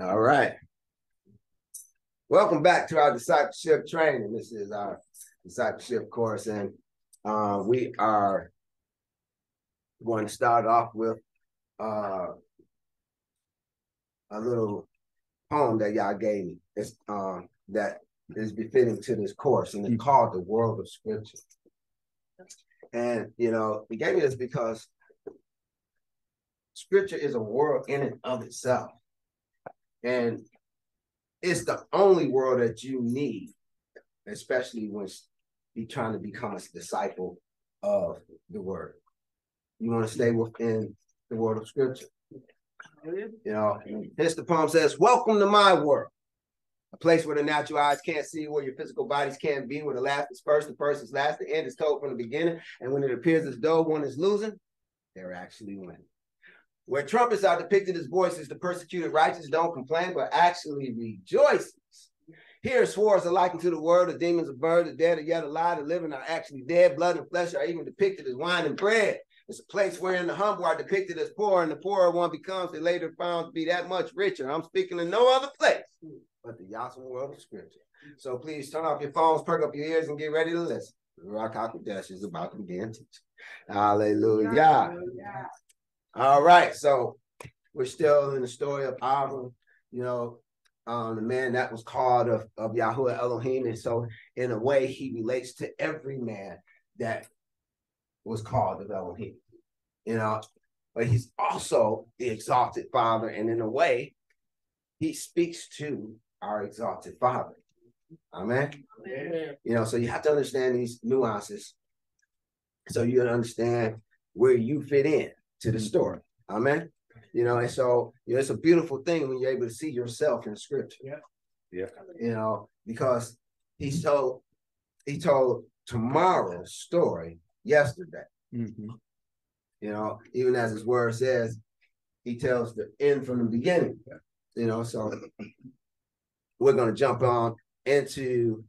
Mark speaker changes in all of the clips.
Speaker 1: All right. Welcome back to our discipleship training. This is our discipleship course, and uh, we are going to start off with uh, a little poem that y'all gave me. It's um, that is befitting to this course, and it's called "The World of Scripture." And you know, we gave me this because Scripture is a world in and of itself. And it's the only world that you need, especially when you're trying to become a disciple of the word. You want to stay within the world of scripture. You know, hence the poem says, Welcome to my world. A place where the natural eyes can't see, where your physical bodies can't be, where the last is first, the first is last, the end is told from the beginning. And when it appears as though one is losing, they're actually winning. Where trumpets are depicted as voices, the persecuted righteous don't complain, but actually rejoices. Here, swords are likened to the word, the demons are birds, the dead are yet alive, the living are actually dead, blood and flesh are even depicted as wine and bread. It's a place wherein the humble are depicted as poor, and the poorer one becomes they later found to be that much richer. I'm speaking in no other place but the awesome world of scripture. So please turn off your phones, perk up your ears, and get ready to listen. Ruach Hakodesh is about to begin teaching. Hallelujah. Hallelujah. All right, so we're still in the story of Abram, you know, um, the man that was called of, of Yahweh Elohim. And so, in a way, he relates to every man that was called of Elohim, you know, but he's also the exalted father. And in a way, he speaks to our exalted father. Amen. Amen. You know, so you have to understand these nuances so you understand where you fit in to the story. Amen. You know, and so you know, it's a beautiful thing when you're able to see yourself in scripture.
Speaker 2: Yeah. Yeah.
Speaker 1: You know, because he told he told tomorrow's story yesterday. Mm-hmm. You know, even as his word says, he tells the end from the beginning. Yeah. You know, so we're gonna jump on into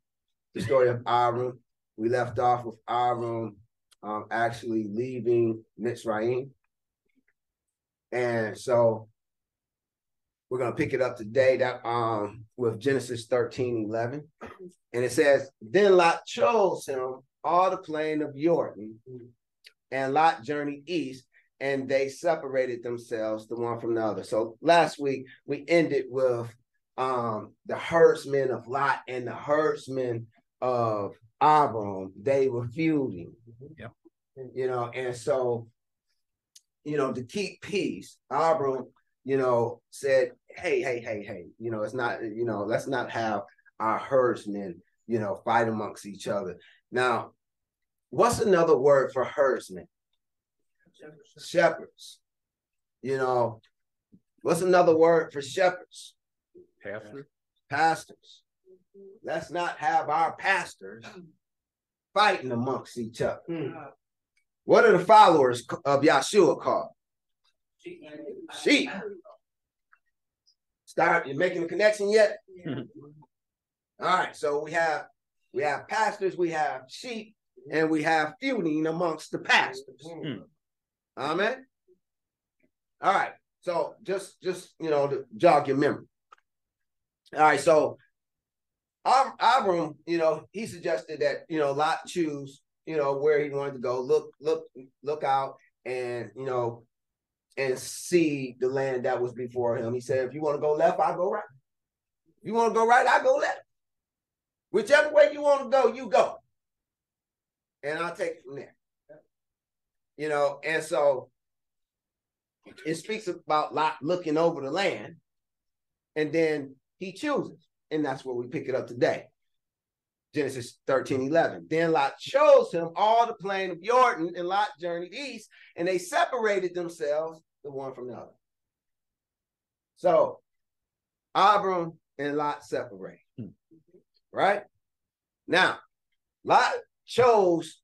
Speaker 1: the story of Abram. We left off with Abram um, actually leaving Mitzrayim and so we're going to pick it up today that um with Genesis 13, 11. And it says, Then Lot chose him all the plain of Jordan, and Lot journeyed east, and they separated themselves the one from the other. So last week we ended with um the herdsmen of Lot and the herdsmen of Abram. They were feuding.
Speaker 2: Yeah.
Speaker 1: You know, and so you know, to keep peace, Abram, you know, said, hey, hey, hey, hey, you know, it's not, you know, let's not have our herdsmen, you know, fight amongst each other. Now, what's another word for herdsmen? Shepherds. shepherds. You know, what's another word for shepherds?
Speaker 2: Pastors.
Speaker 1: Pastors. Let's not have our pastors fighting amongst each other. Mm. What are the followers of Yahshua called? Sheep. Start you making the connection yet? All right, so we have we have pastors, we have sheep, and we have feuding amongst the pastors. Mm. Amen. All right, so just just you know to jog your memory. All right, so Abram, you know, he suggested that you know Lot choose you know, where he wanted to go, look, look, look out and, you know, and see the land that was before him. He said, if you want to go left, I'll go right. If you want to go right, I go left. Whichever way you want to go, you go. And I'll take it from there. You know, and so it speaks about Lot looking over the land, and then he chooses. And that's where we pick it up today. Genesis 13, 11. Then Lot chose him all the plain of Jordan, and Lot journeyed east, and they separated themselves, the one from the other. So Abram and Lot separate. Hmm. Right? Now, Lot chose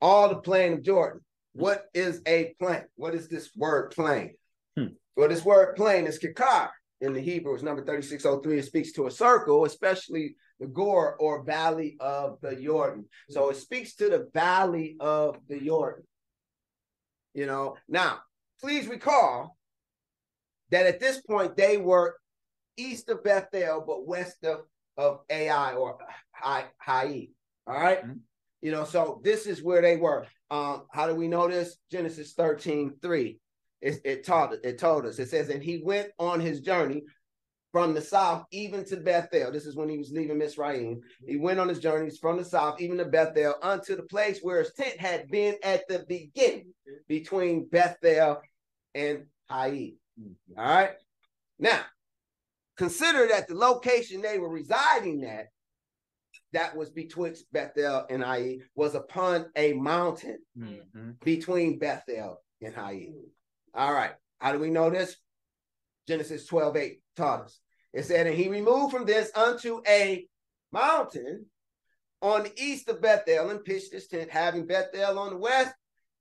Speaker 1: all the plain of Jordan. What is a plain? What is this word plain? Hmm. Well, this word plain is kikar in the Hebrew. It's number 3603. It speaks to a circle, especially the Ghor or Valley of the Jordan. So it speaks to the Valley of the Jordan. You know, now please recall that at this point they were east of Bethel, but west of, of Ai or Hai. Hai. All right?
Speaker 2: Mhm.
Speaker 1: You know, so this is where they were. Um, how do we know this? Genesis 13, 3. It, it taught it told us. It says, and he went on his journey from the south even to Bethel. This is when he was leaving Misraim. He went on his journeys from the south even to Bethel unto the place where his tent had been at the beginning between Bethel and Hai. All right. Now, consider that the location they were residing at, that was betwixt Bethel and Ai, was upon a mountain
Speaker 2: Mhm.
Speaker 1: between Bethel and Hai. All right. How do we know this? Genesis 12 8 taught us. It said, And he removed from this unto a mountain on the east of Bethel and pitched his tent, having Bethel on the west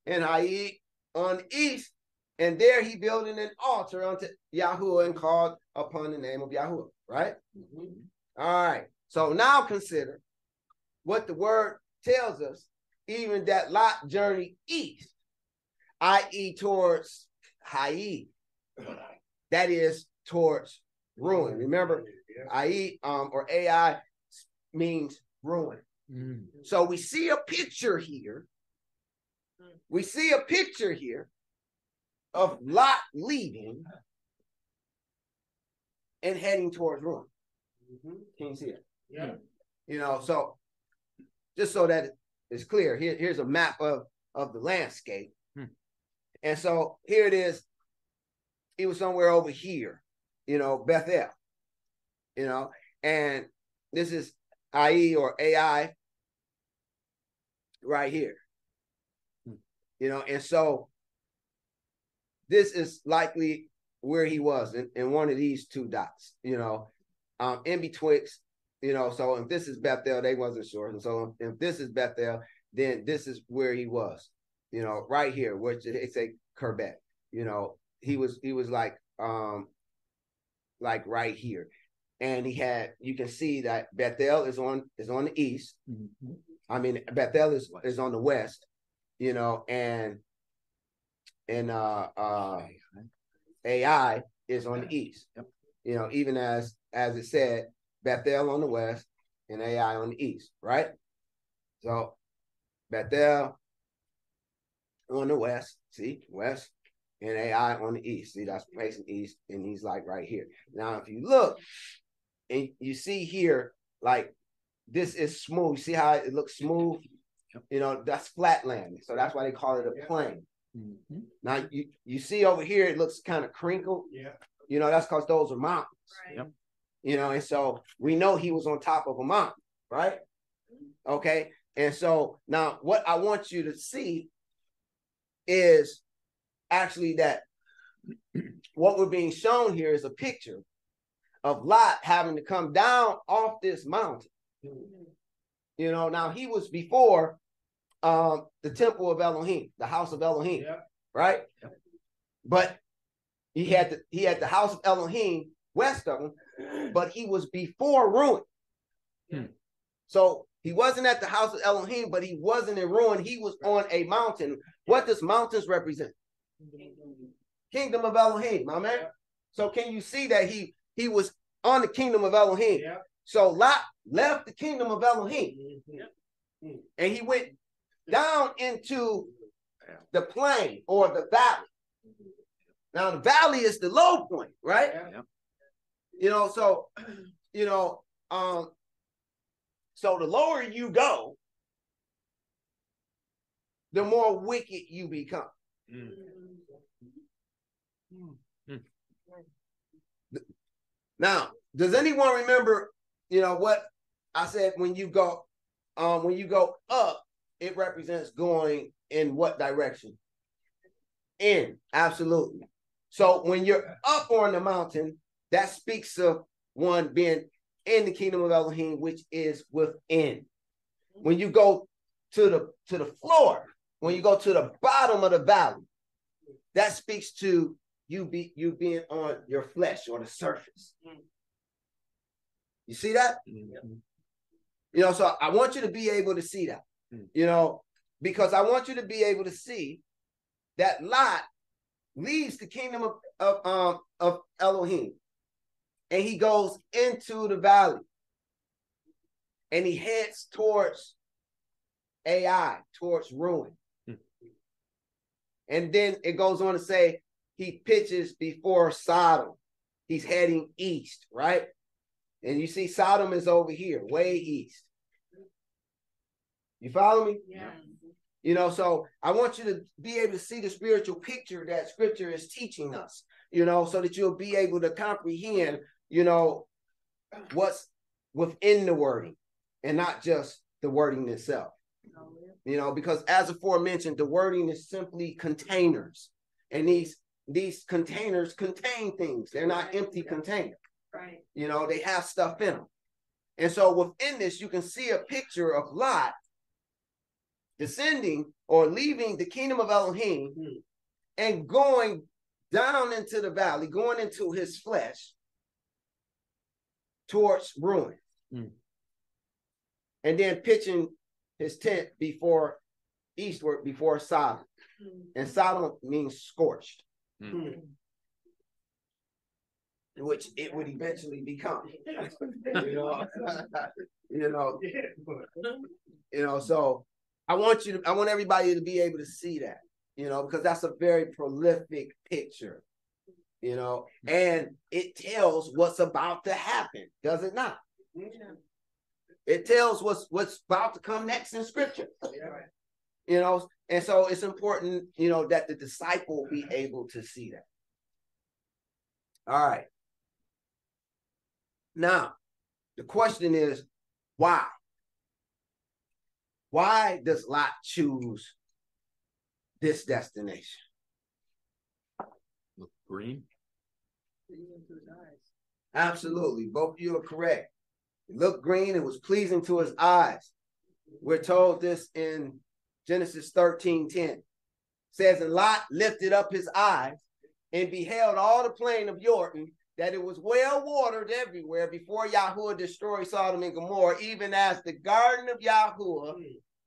Speaker 1: and Hai on the east. And there he built an altar unto Yahuwah and called upon the name of Yahuwah. Right? Mm-hmm. All right. So now consider what the word tells us, even that Lot journeyed east, i.e., towards Hai. That is towards ruin. Remember, I um or Ai means ruin.
Speaker 2: Mhm.
Speaker 1: So we see a picture here. We see a picture here of Lot leaving and heading towards ruin. Can you see it?
Speaker 3: Yeah.
Speaker 1: You know, so just so that it's clear, here, here's a map of of the landscape. And so here it is. He was somewhere over here, you know, Bethel, you know, and this is IE or Ai right here. You know, and so this is likely where he was in, in one of these two dots, you know, um, in betwixt, you know. So if this is Bethel, they wasn't sure. And so if this is Bethel, then this is where he was, you know, right here, which they say Khirbet, you know, he was he was like um like right here. And he had you can see that Bethel is on is on the east.
Speaker 2: Mhm.
Speaker 1: I mean Bethel is is on the west, you know, and and uh uh Ai is on the east.
Speaker 2: Yep.
Speaker 1: You know, even as as it said, Bethel on the west and Ai on the east, right? So Bethel on the west, see, west, and Ai on the east. See, that's facing east, and he's like right here. Now, if you look and you see here, like this is smooth. See how it looks smooth?
Speaker 2: Yep.
Speaker 1: You know, that's flat land. So that's why they call it a plain.
Speaker 2: Mhm.
Speaker 1: Now you, you see over here, it looks kind of crinkled.
Speaker 3: Yeah.
Speaker 1: You know, that's because those are mountains.
Speaker 2: Yep.
Speaker 1: You know, and so we know he was on top of a mountain, right? Okay. And so now what I want you to see is actually that what we're being shown here is a picture of Lot having to come down off this mountain. You know, now he was before um the temple of Elohim, the house of Elohim,
Speaker 3: Yeah.
Speaker 1: right? But he had the he had the house of Elohim west of him, but he was before ruin.
Speaker 2: Hmm.
Speaker 1: So he wasn't at the house of Elohim, but he wasn't in ruin. He was on a mountain. What does mountains represent? Kingdom of Elohim, my man. So can you see that he he was on the kingdom of Elohim?
Speaker 3: Yeah.
Speaker 1: So Lot left the kingdom of Elohim
Speaker 3: Mhm.
Speaker 1: and he went down into the plain or the valley. Now the valley is the low point, right?
Speaker 3: Yeah.
Speaker 1: You know, so you know, um, so the lower you go, the more wicked you become. Now, does anyone remember, you know, what I said when you go um when you go up, it represents going in what direction? In, absolutely. So when you're up on the mountain, that speaks of one being in the kingdom of Elohim, which is within. When you go to the to the floor, when you go to the bottom of the valley, that speaks to you be you being on your flesh or the surface. You see that?
Speaker 2: Mhm.
Speaker 1: You know, so I want you to be able to see that.
Speaker 2: Mm.
Speaker 1: You know, because I want you to be able to see that Lot leaves the kingdom of, of um of Elohim and he goes into the valley and he heads towards Ai, towards ruin. And then it goes on to say he pitches before Sodom. He's heading east, right? And you see Sodom is over here, way east. You follow me?
Speaker 3: Yeah.
Speaker 1: You know, so I want you to be able to see the spiritual picture that scripture is teaching us, you know, so that you'll be able to comprehend, you know, what's within the wording and not just the wording itself. You know, because as aforementioned, the wording is simply containers. And these these containers contain things. They're not empty containers.
Speaker 3: Right.
Speaker 1: You know, they have stuff in them. And so within this, you can see a picture of Lot descending or leaving the kingdom of Elohim
Speaker 3: Hmm.
Speaker 1: and going down into the valley, going into his flesh towards ruin.
Speaker 2: Hmm.
Speaker 1: And then pitching his tent before eastward before Sodom. And Sodom means scorched,
Speaker 3: Hmm.
Speaker 1: which it would eventually become. you know, you know, you know, so I want you to I want everybody to be able to see that, you know, because that's a very prolific picture, you know, and it tells what's about to happen, does it not? It tells what's what's about to come next in scripture. You know, and so it's important, you know, that the disciple be able to see that. All right. Now, the question is why? Why does Lot choose this destination?
Speaker 2: Green.
Speaker 1: Absolutely. Both of you are correct. It looked green, it was pleasing to his eyes. We're told this in Genesis 13 10. says, And Lot lifted up his eyes and beheld all the plain of Jordan, that it was well watered everywhere before Yahuwah destroyed Sodom and Gomorrah, even as the garden of Yahuwah,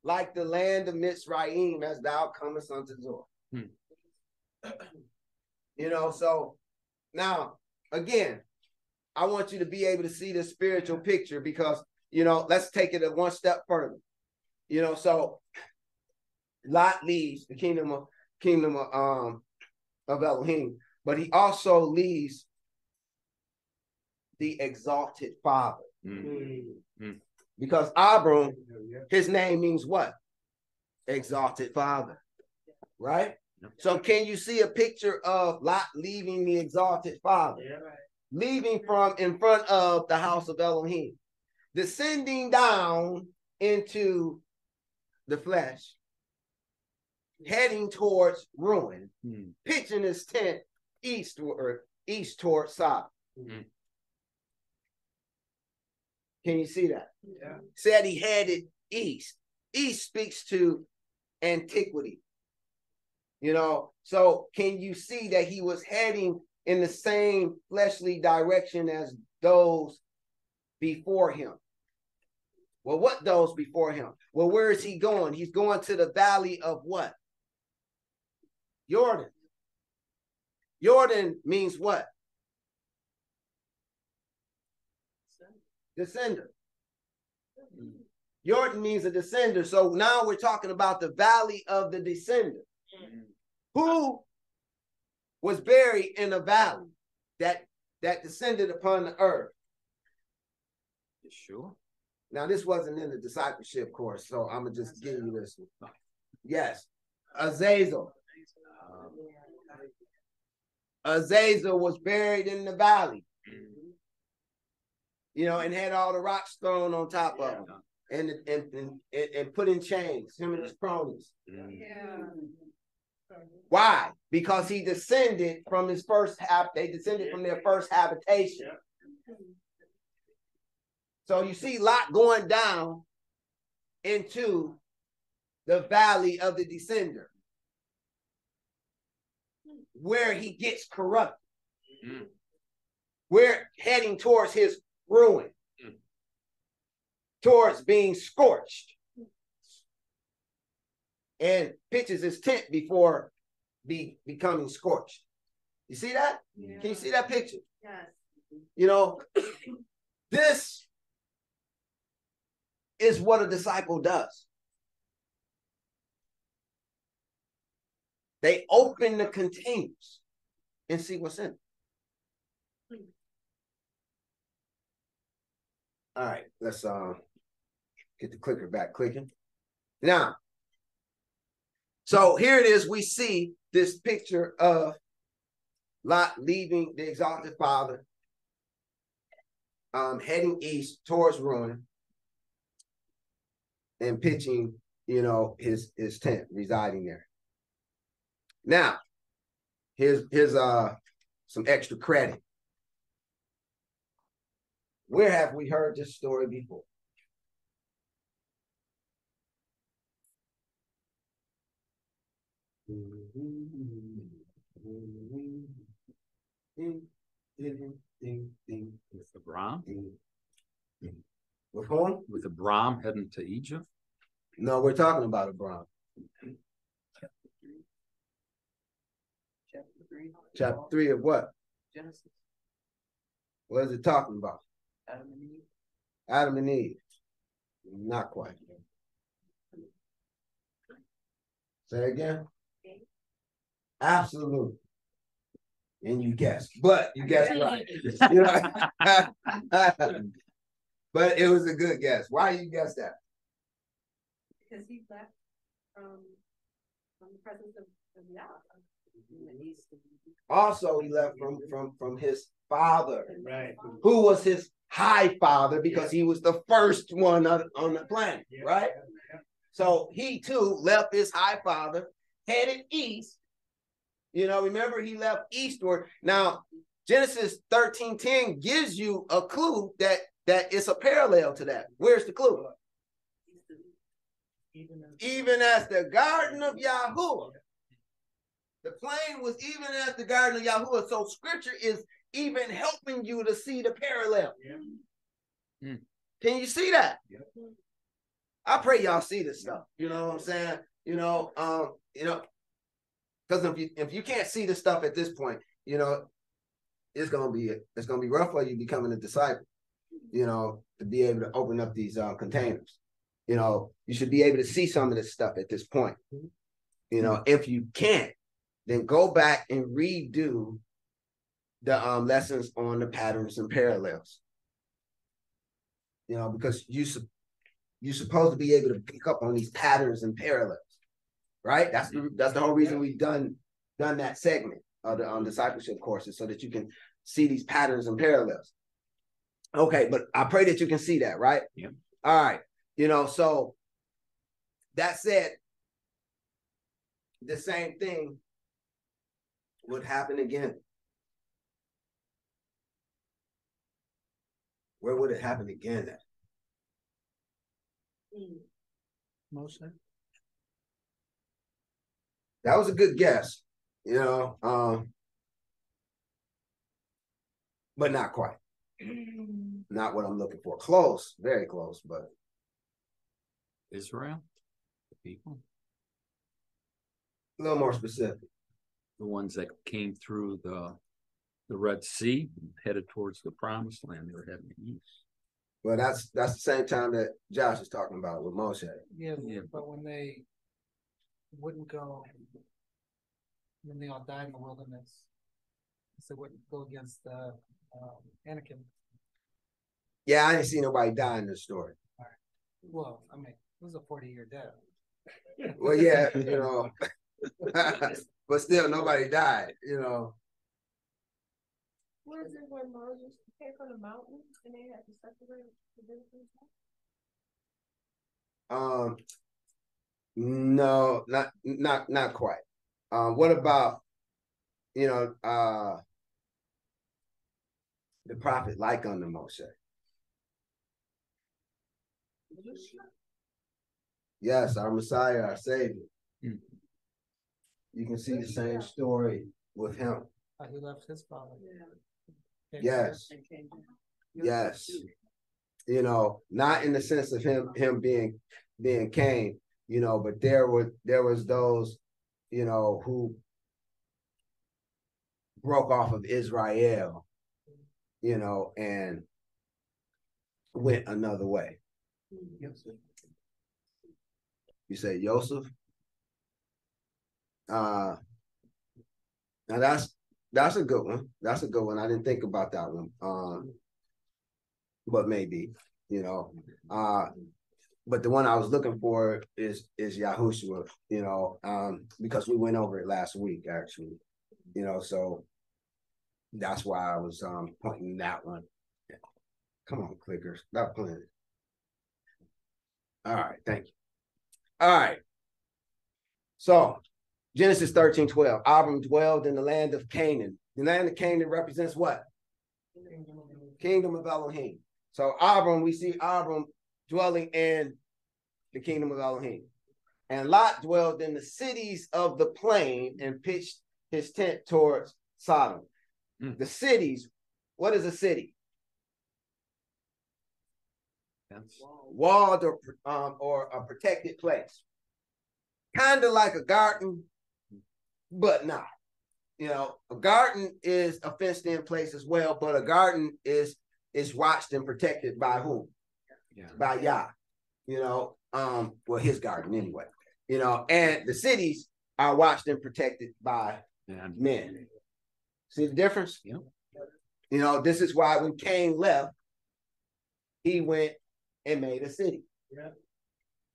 Speaker 1: like the land of Mizraim, as thou comest unto Zoar.
Speaker 2: Hmm.
Speaker 1: You know, so now again, I want you to be able to see the spiritual picture because you know, let's take it a one step further. You know, so Lot leaves the kingdom of kingdom of um of Elohim, but he also leaves the exalted father.
Speaker 2: Mm.
Speaker 1: Because Abram, his name means what? Exalted father. Right? So can you see a picture of Lot leaving the exalted father? leaving from in front of the house of Elohim, descending down into the flesh, heading towards ruin,
Speaker 2: Mm.
Speaker 1: pitching his tent eastward, east towards Sodom.
Speaker 2: Mhm.
Speaker 1: Can you see that?
Speaker 3: Yeah.
Speaker 1: Said he headed east. East speaks to antiquity. You know, so can you see that he was heading in the same fleshly direction as those before him? Well, what those before him? Well, where is he going? He's going to the valley of what? Jordan. Jordan means what? Descender. Jordan means a descender. So now we're talking about the valley of the descender. Mm-hmm. Who was buried in a valley that that descended upon the earth?
Speaker 2: Sure?
Speaker 1: Now, this wasn't in the discipleship course, so I'm gonna just give you this one. Yes, Azazel.
Speaker 2: Um,
Speaker 1: Azazel was buried in the valley, you know, and had all the rocks thrown on top of him, and and and, and, and put in chains. Him and his cronies.
Speaker 2: mm.
Speaker 3: Yeah.
Speaker 1: Why? Because he descended from his first hab. They descended from their first habitation. So you see Lot going down into the valley of the descender, where he gets corrupted.
Speaker 2: Mm.
Speaker 1: We're heading towards his ruin,
Speaker 2: Mm.
Speaker 1: towards being scorched, and pitches his tent before be becoming scorched. You see that?
Speaker 3: Yeah.
Speaker 1: Can you see that picture?
Speaker 3: Yes.
Speaker 1: You know, this is what a disciple does. They open the containers and see what's in it. All right, let's uh, get the clicker back clicking. Now, so here it is. We see this picture of Lot leaving the exalted father, um, heading east towards ruin, and pitching, you know, his his tent, residing there. Now, here's here's uh some extra credit. Where have we heard this story before?
Speaker 2: With Abram,
Speaker 1: With whom?
Speaker 2: with Abram heading to Egypt.
Speaker 1: No, we're talking about Abraham.
Speaker 3: Chapter three.
Speaker 1: Chapter three of what?
Speaker 3: Genesis,
Speaker 1: What is it talking about?
Speaker 3: Adam and Eve.
Speaker 1: Adam and Eve. Not quite. Say again. Absolutely. And you guessed, but you guessed right. You know? but it was a good guess. Why you guess that?
Speaker 4: Because he left from, from the presence of, of Yah. Mm-hmm.
Speaker 1: Also, he left from from from his father,
Speaker 3: Right.
Speaker 1: who was his high father, because he was the first one on, on the planet, right? So he too left his high father, headed east. You know, remember he left eastward. Now, Genesis 13 10 gives you a clue that that it's a parallel to that. Where's the clue?
Speaker 3: Even as-
Speaker 1: Even as the garden of Yahuwah. The plain was even as the garden of Yahuwah. So scripture is even helping you to see the parallel.
Speaker 3: Yeah.
Speaker 1: Can you see that?
Speaker 2: Yep.
Speaker 1: I pray y'all see this stuff. You know what I'm saying? You know, um, you know, because if you if you can't see the stuff at this point, you know, it's gonna be it's gonna be rough for you becoming a disciple. You know, to be able to open up these uh, containers. You know, you should be able to see some of this stuff at this point. You know, if you can't, then go back and redo the um, lessons on the patterns and parallels you know, because you su- you're supposed to be able to pick up on these patterns and parallels, right? That's the that's the whole reason we've done done that segment of the um, discipleship courses so that you can see these patterns and parallels. Okay, but I pray that you can see that, right?
Speaker 2: Yep.
Speaker 1: All right, you know, so that said, the same thing would happen again. Where would it happen again at?
Speaker 3: Moshe.
Speaker 1: That was a good guess, you know, um, but not quite. Not what I'm looking for. Close, very close, but
Speaker 2: Israel, the people,
Speaker 1: a little more specific.
Speaker 2: the ones that came through the the Red Sea, headed towards the promised land. They were heading east.
Speaker 1: Well, that's that's the same time that Josh is talking about with Moshe.
Speaker 5: Yeah,
Speaker 2: Yeah.
Speaker 5: but when they wouldn't go, when they all died in the wilderness, so wouldn't go against the um, Anakim.
Speaker 1: Yeah, I didn't see nobody die in this story.
Speaker 5: Well, I mean, it was a forty-year death.
Speaker 1: Well, yeah, you know, but still nobody died, you know.
Speaker 4: Was it when Moses came from the mountain and they had to separate the business?
Speaker 1: Um, no, not not not quite. Um, what about you know uh the prophet like unto Moshe? Yes, our Messiah, our Savior.
Speaker 2: Hmm.
Speaker 1: You can see the same story with him.
Speaker 5: He left his father.
Speaker 1: Yes.
Speaker 5: here and came here.
Speaker 1: Yes. You know, not in the sense of him him being being Cain, you know, but there were there was those, you know, who broke off of Israel you know, and went another way. You say Joseph? Uh now that's that's a good one. That's a good one. I didn't think about that one. Um but maybe, you know. Uh but the one I was looking for is is Yahushua, you know, um, because we went over it last week actually. You know, so that's why I was um pointing that one. Come on, clickers. Stop playing. All right, thank you. All right. So Genesis 13, 12. Abram dwelled in the land of Canaan. The land of Canaan represents what? Kingdom of Elohim. So Abram, we see Abram dwelling in the kingdom of Elohim. And Lot dwelled in the cities of the plain and pitched his tent towards Sodom.
Speaker 2: Mm.
Speaker 1: The cities, what is a city? Walled or um, or a protected place. Kind of like a garden, but not. You know, a garden is a fenced in place as well, but a garden is is watched and protected by whom?
Speaker 2: yeah.
Speaker 1: by Yah, you know, um, well, his garden anyway, you know, and the cities are watched and protected by men. See the difference?
Speaker 2: Yeah.
Speaker 1: You know, this is why when Cain left, he went and made a city.
Speaker 5: Yeah.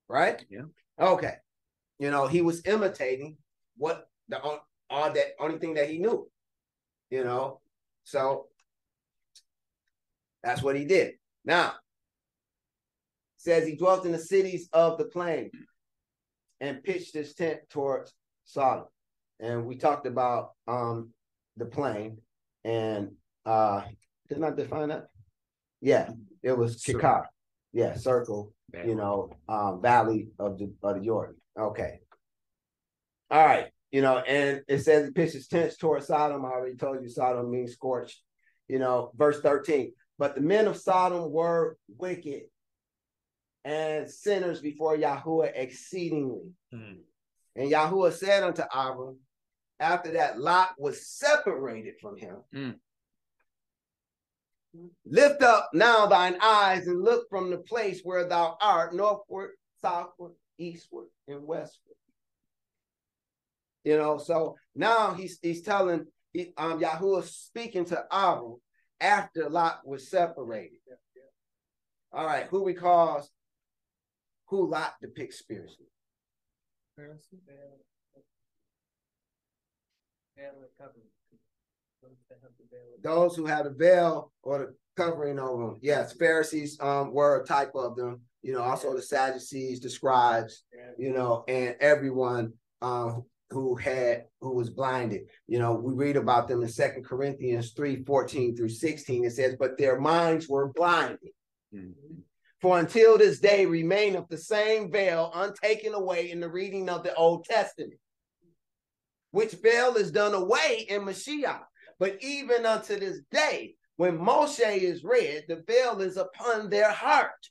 Speaker 1: Right?
Speaker 2: Yeah.
Speaker 1: Okay. You know, he was imitating what the on that only thing that he knew. You know, so that's what he did. Now, says he dwelt in the cities of the plain and pitched his tent towards Sodom. And we talked about um the plain and uh didn't I define that? Yeah, it was. Kikar. Yeah, circle,
Speaker 2: bad
Speaker 1: you know, um valley of the of the Jordan. Okay. All right, you know, and it says he pitched his tents towards Sodom. I already told you Sodom means scorched, you know, verse 13. But the men of Sodom were wicked and sinners before Yahuwah exceedingly.
Speaker 2: Mm.
Speaker 1: And Yahuwah said unto Abram, after that Lot was separated from him,
Speaker 2: Mm.
Speaker 1: lift up now thine eyes and look from the place where thou art, northward, southward, eastward, and westward. You know, so now he's he's telling he, um Yahuwah speaking to Abram after Lot was separated. All right, who recalls who Lot depicts spiritually?
Speaker 5: Pharisee? Veil of covenant. Those that have the veil
Speaker 1: who had a veil or the covering over them. Yes, Pharisees um were a type of them, you know, also the Sadducees, the scribes, you know, and everyone um who had who was blinded. You know, we read about them in Second Corinthians 3, 14 through 16. It says, but their minds were blinded.
Speaker 2: Mm.
Speaker 1: For until this day remaineth the same veil untaken away in the reading of the Old Testament, which veil is done away in Mashiach. But even unto this day, when Moshe is read, the veil is upon their heart.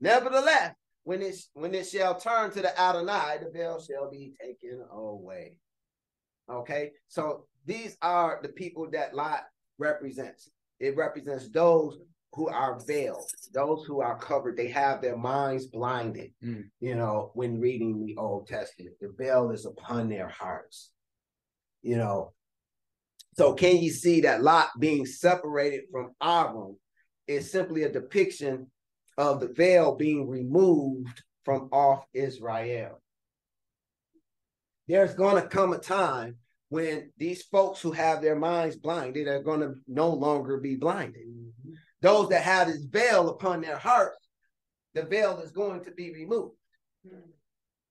Speaker 1: Nevertheless, when it when it shall turn to the Adonai, the veil shall be taken away. Okay, so these are the people that Lot represents. It represents those who are veiled, those who are covered. They have their minds blinded.
Speaker 2: Mm.
Speaker 1: You know, when reading the Old Testament, the veil is upon their hearts. You know, so can you see that Lot being separated from Abram is simply a depiction of the veil being removed from off Israel? There's going to come a time when these folks who have their minds blinded are going to no longer be blinded. Those that have this veil upon their hearts, the veil is going to be removed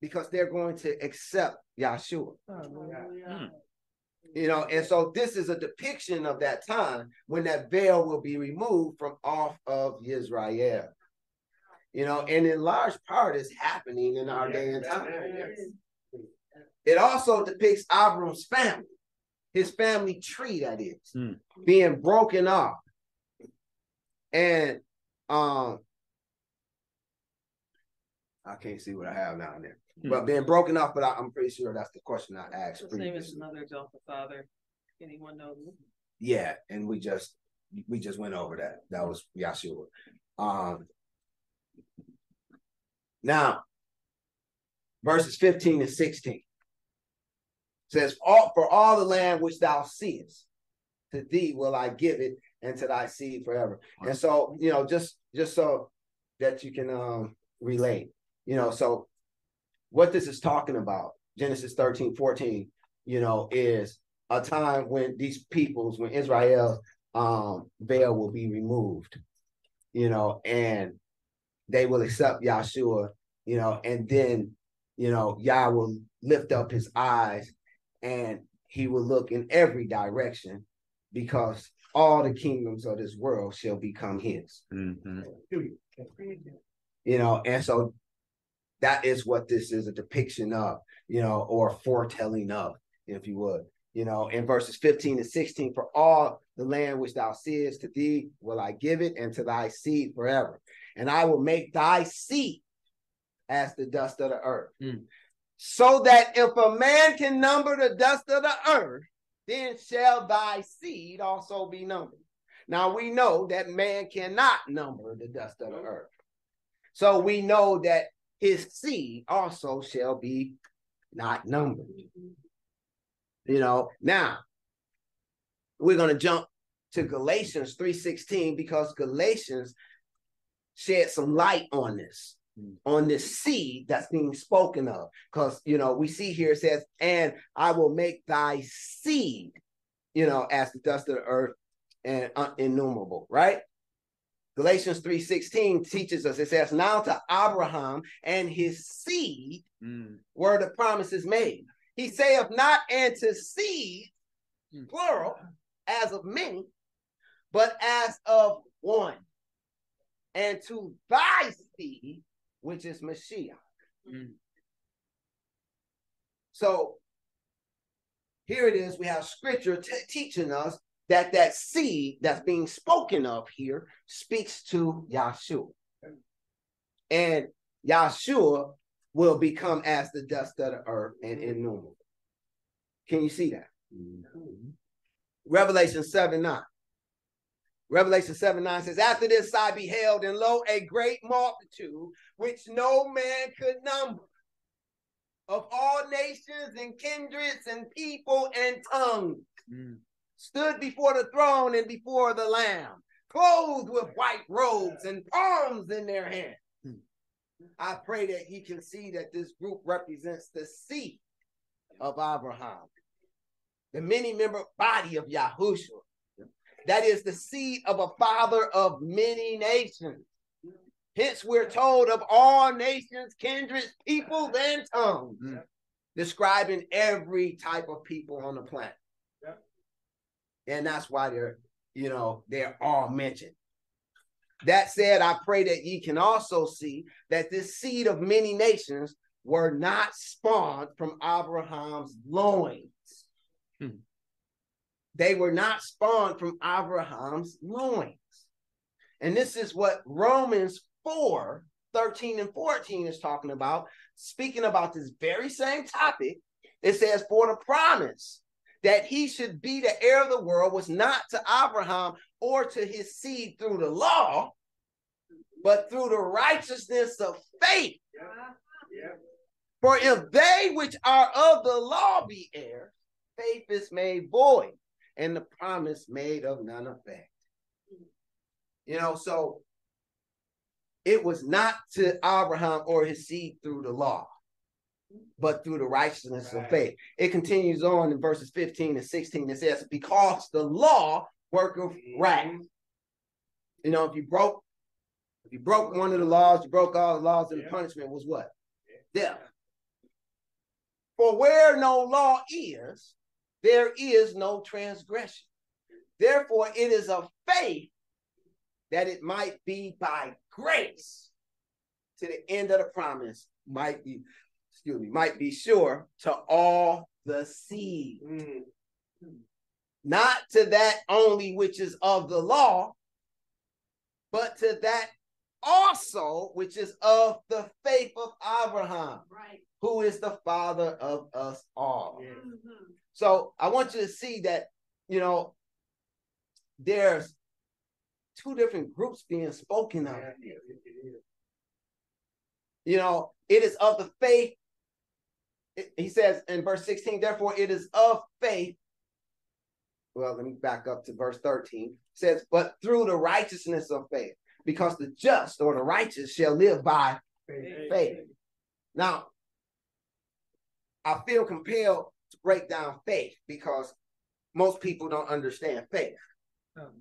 Speaker 1: because they're going to accept Yahshua.
Speaker 2: Mm.
Speaker 1: You know, and so this is a depiction of that time when that veil will be removed from off of Israel. You know, and in large part is happening in our day and time. It also depicts Abram's family, his family tree, that is,
Speaker 2: Hmm.
Speaker 1: being broken off. And um I can't see what I have down there.
Speaker 2: Hmm.
Speaker 1: But being broken off, but I, I'm pretty sure that's the question I asked
Speaker 3: The same as
Speaker 1: previously.
Speaker 3: another exalted father. Anyone knows?
Speaker 1: Yeah, and we just we just went over that. That was Yahshua. Um, now, verses 15 and 16 says, all, For all the land which thou seest, to thee will I give it, and to thy seed forever. And so, you know, just just so that you can um relate, you know, so what this is talking about, Genesis 13, 14, you know, is a time when these peoples, when Israel's um veil will be removed, you know, and they will accept Yahshua, you know, and then, you know, Yah will lift up his eyes and he will look in every direction because all the kingdoms of this world shall become his.
Speaker 2: Mhm.
Speaker 1: You know, and so that is what this is a depiction of, you know, or foretelling of, if you would. You know, in verses 15 and 16, for all the land which thou seest to thee will I give it, and to thy seed forever. And I will make thy seed as the dust of the earth.
Speaker 2: Mm.
Speaker 1: So that if a man can number the dust of the earth, then shall thy seed also be numbered. Now we know that man cannot number the dust of the earth. So we know that his seed also shall be not numbered. You know, now we're going to jump to Galatians 3:16 because Galatians shed some light on this. On this seed that's being spoken of. Because you know we see here it says and i will make thy seed you know as the dust of the earth and innumerable right? Galatians 3.16 teaches us it says now to abraham and his seed
Speaker 2: Mm.
Speaker 1: were the promises made. He saith not and to seed
Speaker 2: Hmm.
Speaker 1: plural as of many but as of one. And to thy seed which is Mashiach.
Speaker 2: Mm.
Speaker 1: So here it is. We have scripture t- teaching us that that seed that's being spoken of here speaks to Yahshua. And Yahshua will become as the dust of the earth and innumerable. Can you see that? Revelation 7 9. Revelation 7 9 says, After this I beheld, and lo, a great multitude, which no man could number, of all nations and kindreds and people and tongues,
Speaker 2: Mm.
Speaker 1: stood before the throne and before the Lamb, clothed with white robes and palms in their hands.
Speaker 2: Hmm.
Speaker 1: I pray that you can see that this group represents the seed of Abraham, the many member body of Yahushua. That is the seed of a father of many nations. Hence, we're told of all nations, kindreds, peoples, and tongues,
Speaker 2: Mm.
Speaker 1: describing every type of people on the planet. And that's why they're, you know, they're all mentioned. That said, I pray that ye can also see that this seed of many nations were not spawned from Abraham's loins.
Speaker 2: Hmm.
Speaker 1: They were not spawned from Abraham's loins. And this is what Romans 4 13 and 14 is talking about, speaking about this very same topic. It says, For the promise that he should be the heir of the world was not to Abraham or to his seed through the law, but through the righteousness of faith. For if they which are of the law be heirs, faith is made void, and the promise made of none effect. You know, so it was not to Abraham or his seed through the law, but through the righteousness of faith. It continues on in verses 15 and 16. It says, Because the law worketh mm-hmm. wrath. You know, if you broke, if you broke one of the laws, you broke all the laws, and the punishment was what? Death. For where no law is, there is no transgression. Therefore, it is of faith that it might be by grace to the end of the promise, might be, excuse me, might be sure to all the seed. Not to that only which is of the law, but to that also which is of the faith of Abraham,
Speaker 4: Right.
Speaker 1: who is the father of us all.
Speaker 4: Mhm.
Speaker 1: So I want you to see that, you know, there's two different groups being spoken of. You know, it is of the faith. it- he says in verse 16, therefore it is of faith. Well, let me back up to verse 13. It says, but through the righteousness of faith, because the just or the righteous shall live by faith. Now, I feel compelled break down faith because most people don't understand faith.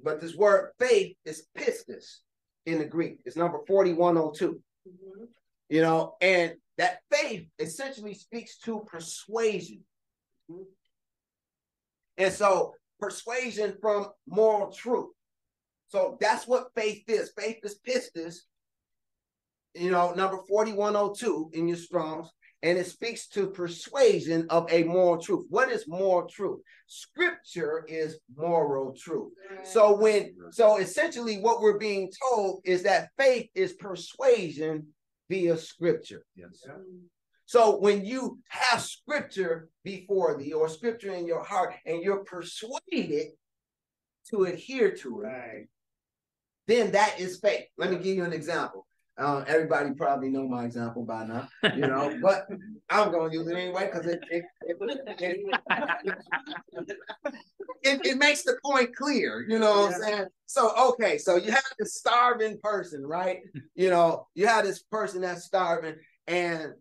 Speaker 1: But this word faith is pistis in the Greek. It's number 4102.
Speaker 4: Mhm.
Speaker 1: You know, and that faith essentially speaks to persuasion. And so persuasion from moral truth. So that's what faith is. Faith is pistis, you know, number 4102 in your Strong's, and it speaks to persuasion of a moral truth. What is moral truth? Scripture is moral truth. So when so essentially what we're being told is that faith is persuasion via scripture.
Speaker 2: Yes.
Speaker 1: So when you have scripture before thee or scripture in your heart and you're persuaded to adhere to it, then that is faith. Let me give you an example. Uh, everybody probably know my example by now, you know, but I'm going to use it anyway because it it, it, it, it, it makes the point clear, you know what I'm saying? So, okay, so you have this starving person, right? You know, you have this person that's starving and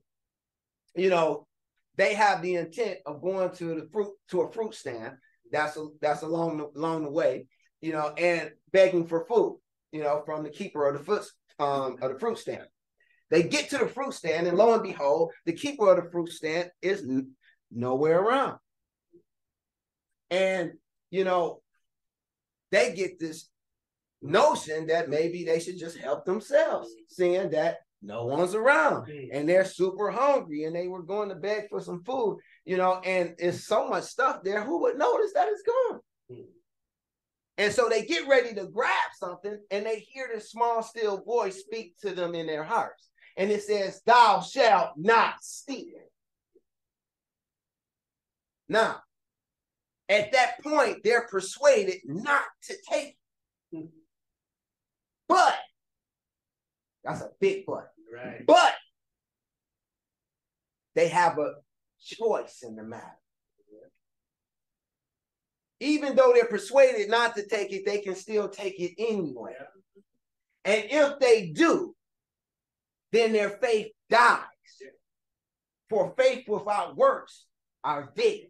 Speaker 1: you know, they have the intent of going to the fruit to a fruit stand. That's a, that's along the, along the way, you know, and begging for food, you know, from the keeper of the foot um of the fruit stand. They get to the fruit stand, and lo and behold, the keeper of the fruit stand is n- nowhere around. And you know, they get this notion that maybe they should just help themselves, seeing that no one's around and they're super hungry and they were going to beg for some food, you know, and it's so much stuff there. Who would notice that it's gone? And so they get ready to grab something and they hear this small, still voice speak to them in their hearts. And it says, Thou shalt not steal. Now, at that point, they're persuaded not to take it. But, that's a big but.
Speaker 6: Right.
Speaker 1: But they have a choice in the matter. Even though they're persuaded not to take it, they can still take it anyway. And if they do, then their faith dies. For faith without works are dead.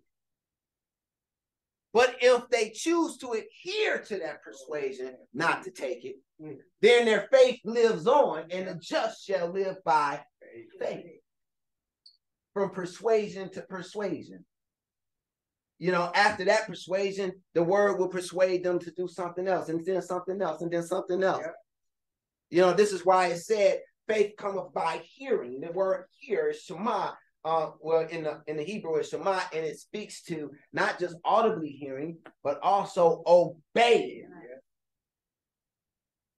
Speaker 1: But if they choose to adhere to that persuasion not to take it, mm. then their faith lives on, and the just shall live by faith. From persuasion to persuasion. You know, after that persuasion, the word will persuade them to do something else, and then something else, and then something else.
Speaker 6: Yep.
Speaker 1: You know, this is why it said faith cometh by hearing. The word hear is shema. Uh, well, in the in the Hebrew it's shema, and it speaks to not just audibly hearing, but also obeying.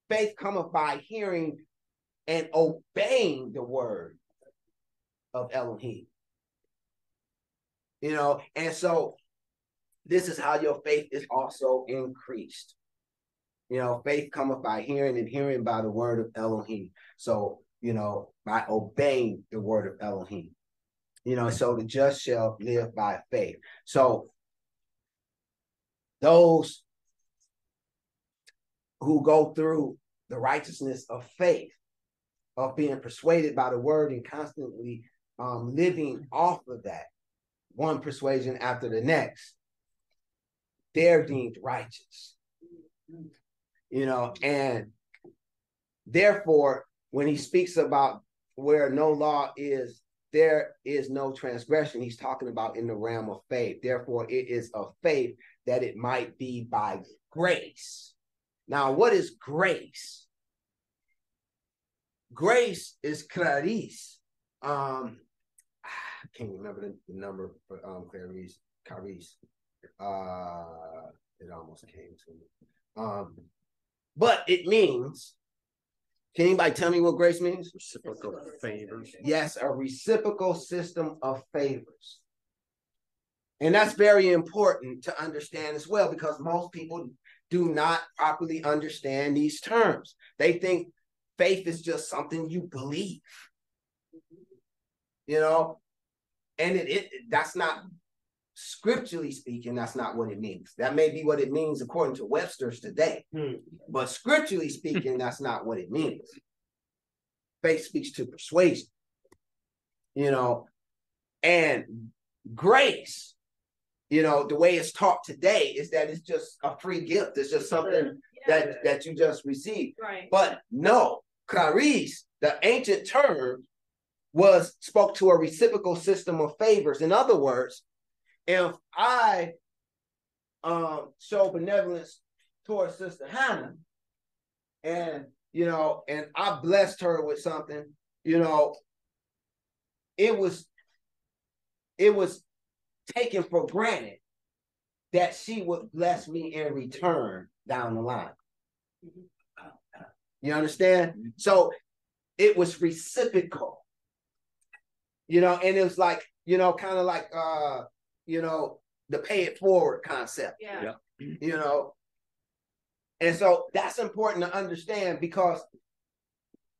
Speaker 1: Faith cometh by hearing and obeying the word of Elohim. You know, and so this is how your faith is also increased. You know, faith cometh by hearing, and hearing by the word of Elohim. So, you know, by obeying the word of Elohim. You know, so the just shall live by faith. So those who go through the righteousness of faith, of being persuaded by the word and constantly um, living off of that, one persuasion after the next, they're deemed righteous. You know, and therefore, when he speaks about where no law is, there is no transgression. He's talking about in the realm of faith. Therefore, it is of faith that it might be by grace. Now, what is grace? Grace is charis. Um, I can't remember the, number for um charis. Charis. Uh, it almost came to me. Um, but it means. Can anybody tell me what grace means?
Speaker 2: Reciprocal favors.
Speaker 1: Yes, a reciprocal system of favors. And that's very important to understand as well because most people do not properly understand these terms. They think faith is just something you believe. You know, and it, it that's not scripturally speaking, that's not what it means. That may be what it means according to Webster's today.
Speaker 6: Hmm.
Speaker 1: But scripturally speaking, that's not what it means. Faith speaks to persuasion. You know, and grace, you know, the way it's taught today is that it's just a free gift. It's just something that that you just receive.
Speaker 4: Right.
Speaker 1: But no, charis, the ancient term, was spoke to a reciprocal system of favors. In other words, if I um show benevolence towards Sister Hannah, and you know, and I blessed her with something, you know, it was it was taken for granted that she would bless me in return down the line. You understand? So it was reciprocal. You know, and it was like, you know, kind of like uh, you know, the pay it forward concept,
Speaker 4: Yeah.
Speaker 1: you know. And so that's important to understand because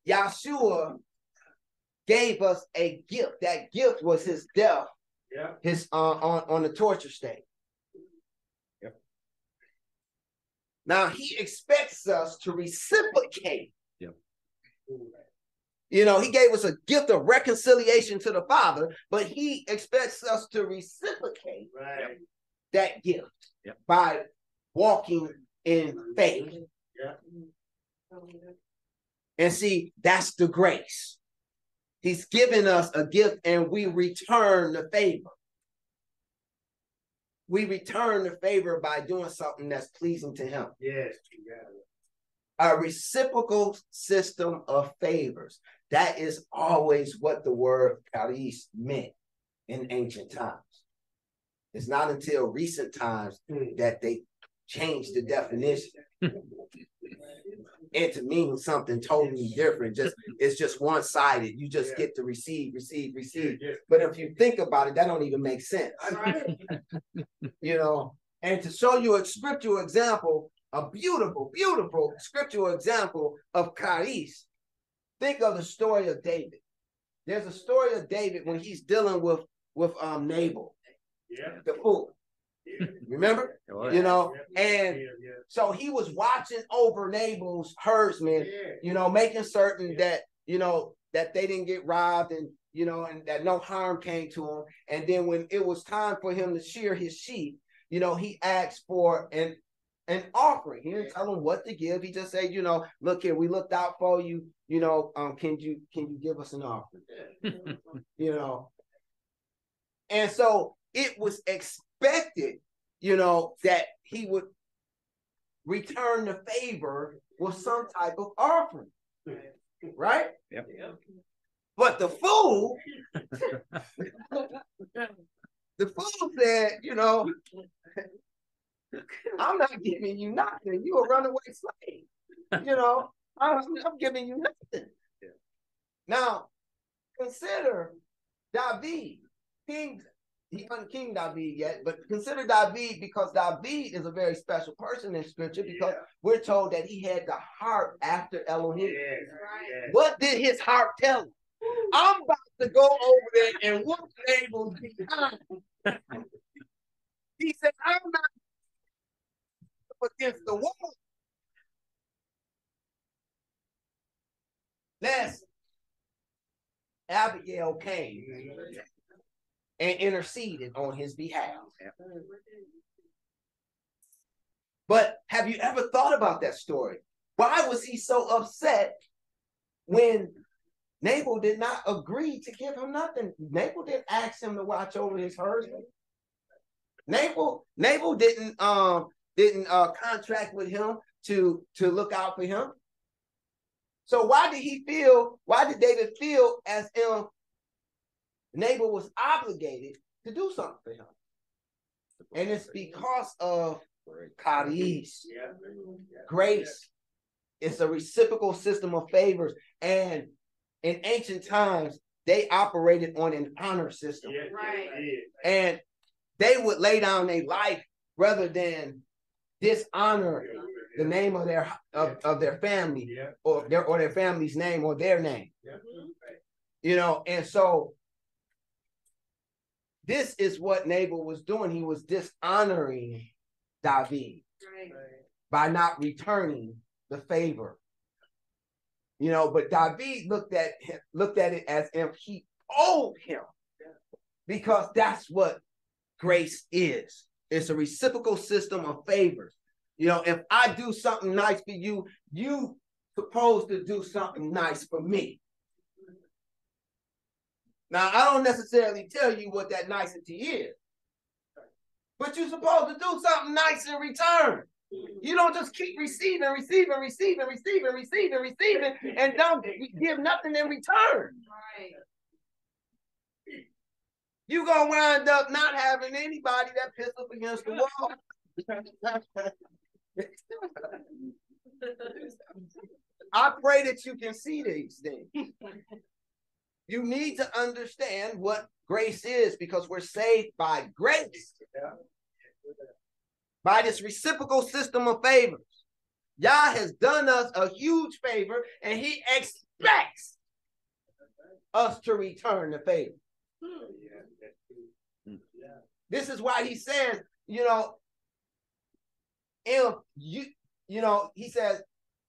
Speaker 1: Yahshua gave us a gift. That gift was his death,
Speaker 6: Yeah.
Speaker 1: his uh, on, on the torture stake.
Speaker 6: Yep.
Speaker 1: Now he expects us to reciprocate.
Speaker 2: Yep.
Speaker 1: You know, he gave us a gift of reconciliation to the Father, but he expects us to reciprocate
Speaker 6: Right.
Speaker 1: that gift
Speaker 2: Yep.
Speaker 1: by walking in faith. And see, that's the grace. He's given us a gift and we return the favor. We return the favor by doing something that's pleasing to him.
Speaker 6: Yes. You got it.
Speaker 1: A reciprocal system of favors. That is always what the word charis meant in ancient times. It's not until recent times
Speaker 6: Hmm.
Speaker 1: that they changed the definition and to mean something totally different. Just it's just one sided. You just
Speaker 6: Yeah.
Speaker 1: get to receive, receive, receive.
Speaker 6: Yeah.
Speaker 1: But if you think about it, that don't even make sense. You know, and to show you a scriptural example, a beautiful, beautiful scriptural example of charis. Think of the story of David. There's a story of David when he's dealing with with um Nabal,
Speaker 6: Yeah.
Speaker 1: the fool.
Speaker 6: Yeah.
Speaker 1: Remember?
Speaker 2: Oh,
Speaker 1: You know, and
Speaker 6: Yeah. Yeah.
Speaker 1: so he was watching over Nabal's herdsmen, you know, making certain that, you know, that they didn't get robbed and, you know, and that no harm came to him. And then when it was time for him to shear his sheep, you know, he asked for an an offering. He didn't tell him what to give. He just said, you know, look here, we looked out for you. You know, um, can you can you give us an offering? you know. And so it was expected, you know, that he would return the favor with some type of offering, right?
Speaker 2: Yep.
Speaker 1: But the fool, the fool said, you know, I'm not giving you nothing. You a runaway slave. You know, I'm, I'm giving you nothing. Now, consider David, King. He wasn't King David yet, but consider David because David is a very special person in Scripture because we're told that he had the heart after Elohim.
Speaker 6: Yeah.
Speaker 1: What did his heart tell him? I'm about to go over there and whoop Nabal's behind. he said, I'm not against the wall. Lest Abigail came and interceded on his behalf. But have you ever thought about that story? Why was he so upset when Nabal did not agree to give him nothing? Nabal didn't ask him to watch over his herds. Nabal, Nabal didn't um didn't uh contract with him to to look out for him. So why did he feel? Why did David feel as if Nabal was obligated to do something for him? And it's because of charis, grace. It's a reciprocal system of favors. And in ancient times, they operated on an honor system.
Speaker 4: Right.
Speaker 1: And they would lay down their life rather than dishonor the name of their of, of their family
Speaker 6: Yeah.
Speaker 1: or their or their family's name or their name.
Speaker 6: Yeah.
Speaker 1: You know, and so this is what Nabal was doing. He was dishonoring David
Speaker 4: Right.
Speaker 1: by not returning the favor. You know, but David looked at him, looked at it as if he owed him. Because that's what grace is. It's a reciprocal system of favors. You know, if I do something nice for you, you supposed to do something nice for me. Now, I don't necessarily tell you what that nicety is, but you're supposed to do something nice in return. You don't just keep receiving, receiving, receiving, receiving, receiving, receiving, and don't give nothing in return.
Speaker 4: Right.
Speaker 1: You're gonna wind up not having anybody that piss up against the wall. I pray that you can see these things. You need to understand what grace is because we're saved by grace, by this reciprocal system of favors. Yah has done us a huge favor and he expects us to return the favor. Hmm. This is why he says, you know, if you, you know, he says,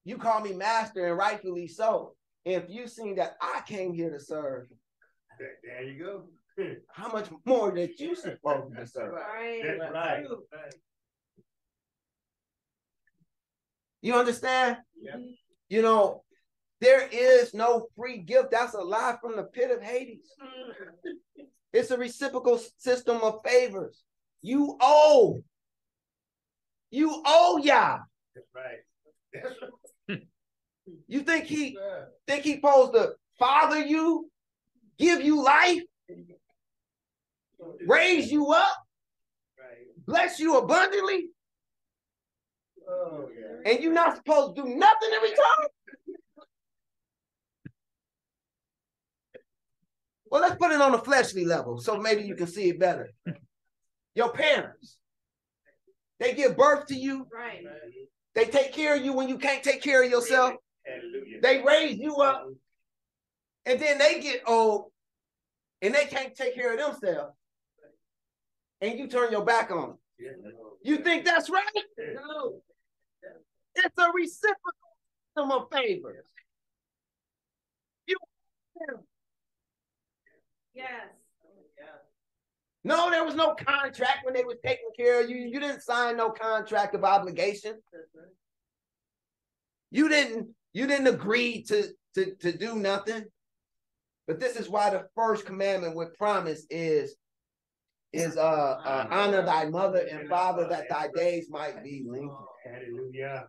Speaker 1: you call me master and rightfully so. If you seen that I came here to serve,
Speaker 6: There there you go.
Speaker 1: how much more that you supposed to serve?
Speaker 4: Right.
Speaker 6: That's right.
Speaker 1: You understand?
Speaker 6: Yeah.
Speaker 1: You know, there is no free gift. That's a lie from the pit of Hades. Mm. It's a reciprocal system of favors. You owe. You owe Yah.
Speaker 6: That's right.
Speaker 1: You think he think he supposed to father you, give you life, raise you up, bless you abundantly,
Speaker 6: Oh, yeah.
Speaker 1: and you're not supposed to do nothing in return? Well, let's put it on a fleshly level so maybe you can see it better. Your parents, they give birth to you,
Speaker 4: Right.
Speaker 1: they take care of you when you can't take care of yourself,
Speaker 6: Hallelujah.
Speaker 1: they raise you up, and then they get old and they can't take care of themselves, and you turn your back on them. You think that's right?
Speaker 6: No.
Speaker 1: It's a reciprocal system of favors. You
Speaker 4: Yes.
Speaker 1: no, there was no contract when they was taking care of you. You didn't sign no contract of obligation. You didn't you didn't agree to to to do nothing. But this is why the first commandment with promise is is uh, uh honor thy mother and father that thy days might be lengthened
Speaker 6: Hallelujah.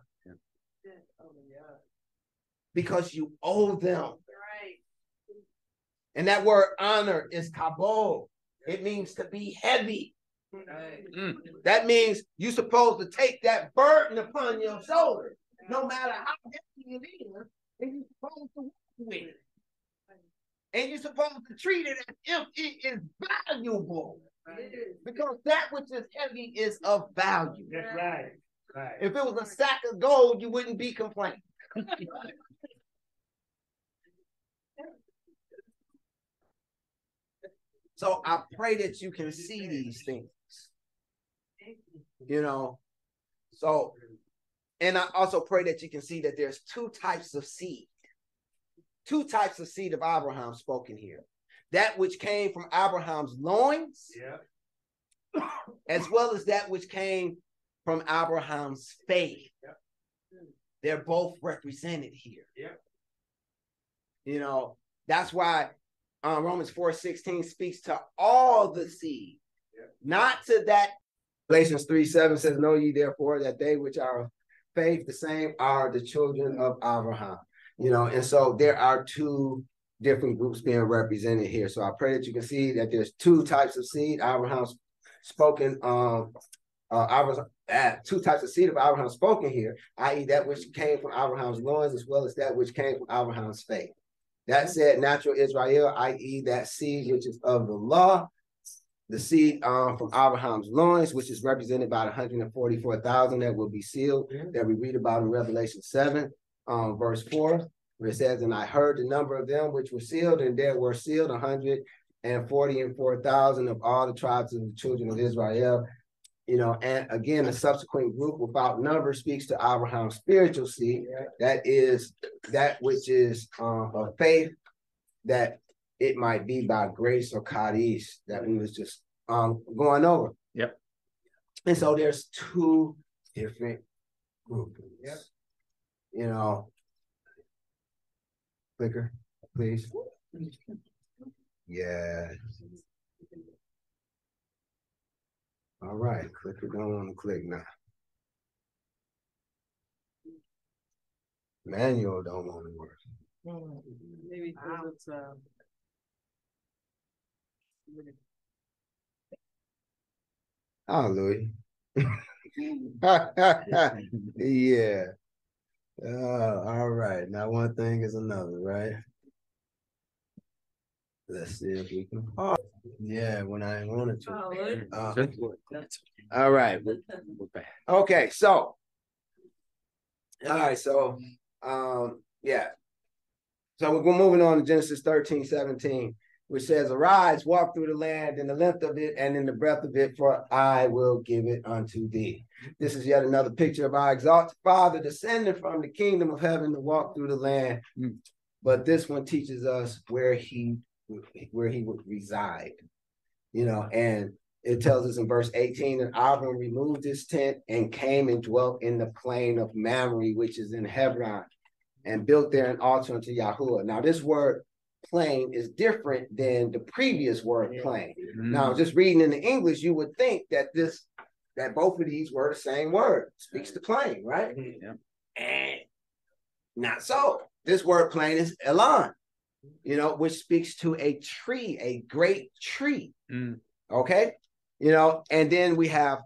Speaker 1: because you owe them. And that word honor is kabod. It means to be heavy.
Speaker 2: Mm.
Speaker 1: That means you're supposed to take that burden upon your shoulder, no matter how heavy it is, and you're supposed to walk with it. And you're supposed to treat it as if it is valuable. Because that which is heavy is of value.
Speaker 6: That's right. Right.
Speaker 1: If it was a sack of gold, you wouldn't be complaining. so I pray that you can see these things. You know, so and I also pray that you can see that there's two types of seed. Two types of seed of Abraham spoken here. That which came from Abraham's loins,
Speaker 6: Yeah.
Speaker 1: as well as that which came from Abraham's faith.
Speaker 6: Yep.
Speaker 1: They're both represented here.
Speaker 6: Yep.
Speaker 1: You know, that's why um, Romans 4 16 speaks to all the seed, not to that. Galatians 3 7 says, Know ye therefore that they which are faith, the same are the children of Abraham. You know, and so there are two different groups being represented here. So I pray that you can see that there's two types of seed. Abraham's spoken um uh Abraham, uh, two types of seed of Abraham spoken here, i.e., that which came from Abraham's loins, as well as that which came from Abraham's faith. That said, natural Israel, i.e., that seed which is of the law, the seed um, from Abraham's loins, which is represented by the 144,000 that will be sealed, that we read about in Revelation 7, um, verse 4, where it says, And I heard the number of them which were sealed, and there were sealed 140 and 4,000 of all the tribes of the children of Israel. You know, and again, the subsequent group without number speaks to Abraham's spiritual seed. That is that which is um, of faith that it might be by grace or charis that we was just um going over.
Speaker 2: Yep.
Speaker 1: And so there's two different groupings.
Speaker 6: Yep.
Speaker 1: You know. Clicker, please. Yeah. All right, clicker don't want to click now. Manual don't want to work.
Speaker 3: Maybe because it's, uh.
Speaker 1: Oh, Louis. yeah. Uh, all right. Now one thing is another, right? Let's see if we can. Oh, yeah, when I wanted to.
Speaker 4: Oh, really?
Speaker 1: Uh,
Speaker 2: That's-
Speaker 1: all right.
Speaker 2: We're back.
Speaker 1: Okay, so. All right, so um, yeah. So we're moving on to Genesis 13, 17, which says, Arise, walk through the land in the length of it and in the breadth of it, for I will give it unto thee. This is yet another picture of our exalted Father descending from the kingdom of heaven to walk through the land.
Speaker 2: Mm.
Speaker 1: But this one teaches us where he where he would reside. You know, and it tells us in verse 18 that Abram removed his tent and came and dwelt in the plain of Mamre, which is in Hebron, and built there an altar unto Yahuwah. Now, this word plain is different than the previous word plain. Mm-hmm. Now, just reading in the English, you would think that this that both of these were the same word, speaks to plain, right? Mm-hmm.
Speaker 2: Yeah.
Speaker 1: And not so. This word plain is elan, you know, which speaks to a tree, a great tree.
Speaker 2: Mm.
Speaker 1: Okay. You know, and then we have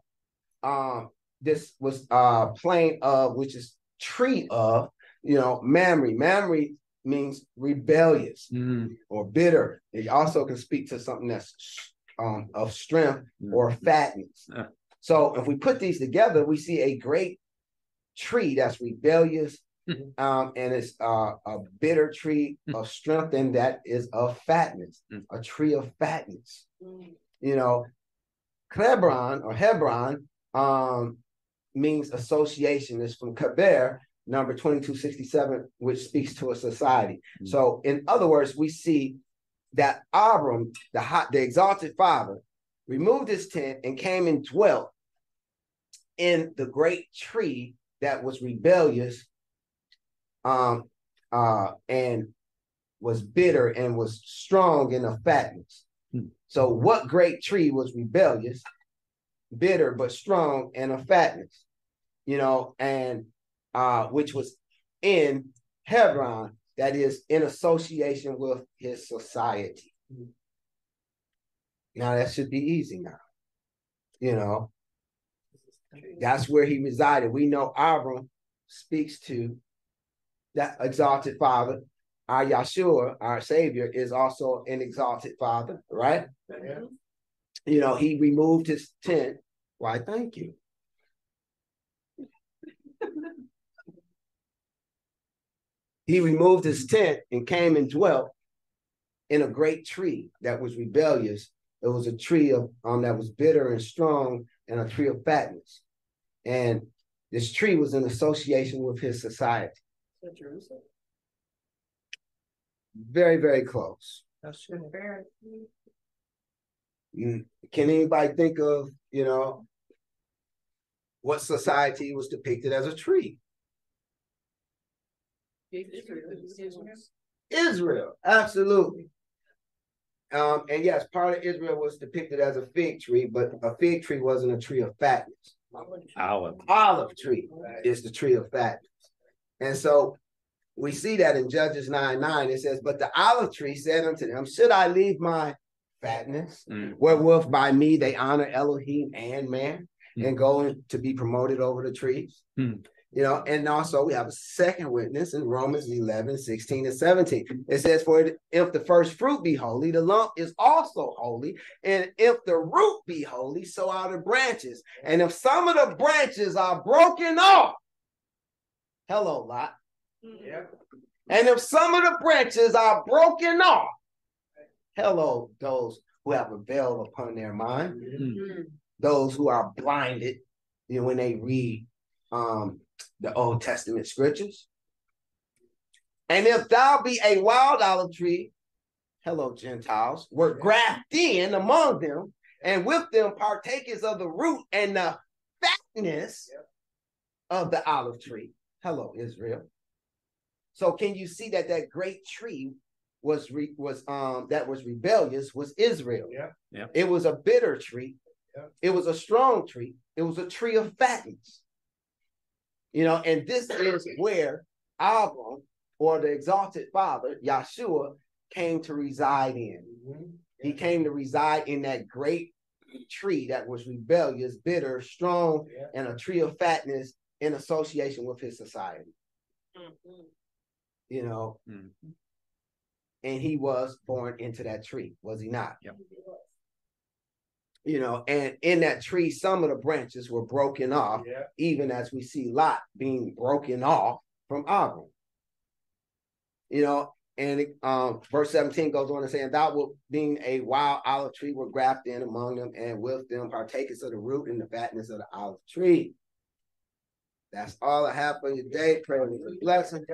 Speaker 1: um this was uh plain of which is tree of, you know, Mamre. Mamre means rebellious
Speaker 2: Mm.
Speaker 1: or bitter. It also can speak to something that's um of strength
Speaker 2: Mm.
Speaker 1: or fatness.
Speaker 2: Yeah.
Speaker 1: So if we put these together, we see a great tree that's rebellious,
Speaker 2: Mhm.
Speaker 1: um, and it's uh, a bitter tree of strength, and that is of fatness,
Speaker 2: Mm.
Speaker 1: a tree of fatness.
Speaker 4: Mm.
Speaker 1: You know, Hebron or Hebron um, means association. It's from Kaber, number 2267, which speaks to a society.
Speaker 2: Mm.
Speaker 1: So, in other words, we see that Abram, the hot, the exalted father, removed his tent and came and dwelt in the great tree that was rebellious um uh and was bitter and was strong in a fatness.
Speaker 2: Hmm.
Speaker 1: So what great tree was rebellious, bitter but strong and a fatness, you know, and uh which was in Hebron, that is in association with his society. Now that should be easy now. You know, that's where he resided. We know Abram speaks to that exalted father. Our Yahshua, our Savior, is also an exalted father, right?
Speaker 6: Yeah.
Speaker 1: You know, he removed his tent. Why, thank you. he removed his tent and came and dwelt in a great tree that was rebellious. It was a tree of um that was bitter and strong and a tree of fatness. And this tree was in association with his society.
Speaker 3: Is that Jerusalem?
Speaker 1: Very, very close.
Speaker 3: That's true.
Speaker 1: Mm, Can anybody think of, you know, what society was depicted as a tree? Israel, absolutely. Um, and yes, part of Israel was depicted as a fig tree, but a fig tree wasn't a tree of fatness.
Speaker 2: Olive.
Speaker 1: Olive tree is the tree of fatness. And so we see that in Judges 9 9, it says, But the olive tree said unto them, Should I leave my fatness,
Speaker 2: Mm.
Speaker 1: wherewith by me they honor Elohim and man,
Speaker 2: Hmm.
Speaker 1: and go to be promoted over the trees?
Speaker 2: Hmm.
Speaker 1: You know, and also we have a second witness in Romans 11, 16, and 17. It says, For if the first fruit be holy, the lump is also holy. And if the root be holy, so are the branches. And if some of the branches are broken off, hello, Lot.
Speaker 6: Yep.
Speaker 1: And if some of the branches are broken off, hello, those who have a veil upon their mind,
Speaker 2: Mm.
Speaker 1: those who are blinded, you know, when they read um the Old Testament scriptures. And if thou be a wild olive tree, hello, Gentiles, were grafted in among them, and with them partakers of the root and the fatness of the olive tree. Hello, Israel. So can you see that that great tree was re, was um that was rebellious was Israel.
Speaker 6: Yeah. yeah.
Speaker 1: It was a bitter tree.
Speaker 6: Yeah.
Speaker 1: It was a strong tree. It was a tree of fatness. You know, and this is where Avram or the exalted father, Yeshua, came to reside in.
Speaker 6: Mhm.
Speaker 1: He came to reside in that great tree that was rebellious, bitter, strong,
Speaker 6: Yeah.
Speaker 1: and a tree of fatness in association with his society. You know,
Speaker 2: Mm.
Speaker 1: and he was born into that tree, was he not?
Speaker 2: Yep.
Speaker 1: You know, and in that tree, some of the branches were broken off,
Speaker 6: Yeah.
Speaker 1: even as we see Lot being broken off from Abram. You know, and um, verse 17 goes on to say, and saying, Thou wilt being a wild olive tree were grafted in among them, and with them partakers of the root and the fatness of the olive tree. That's all for you today. Pray for blessing.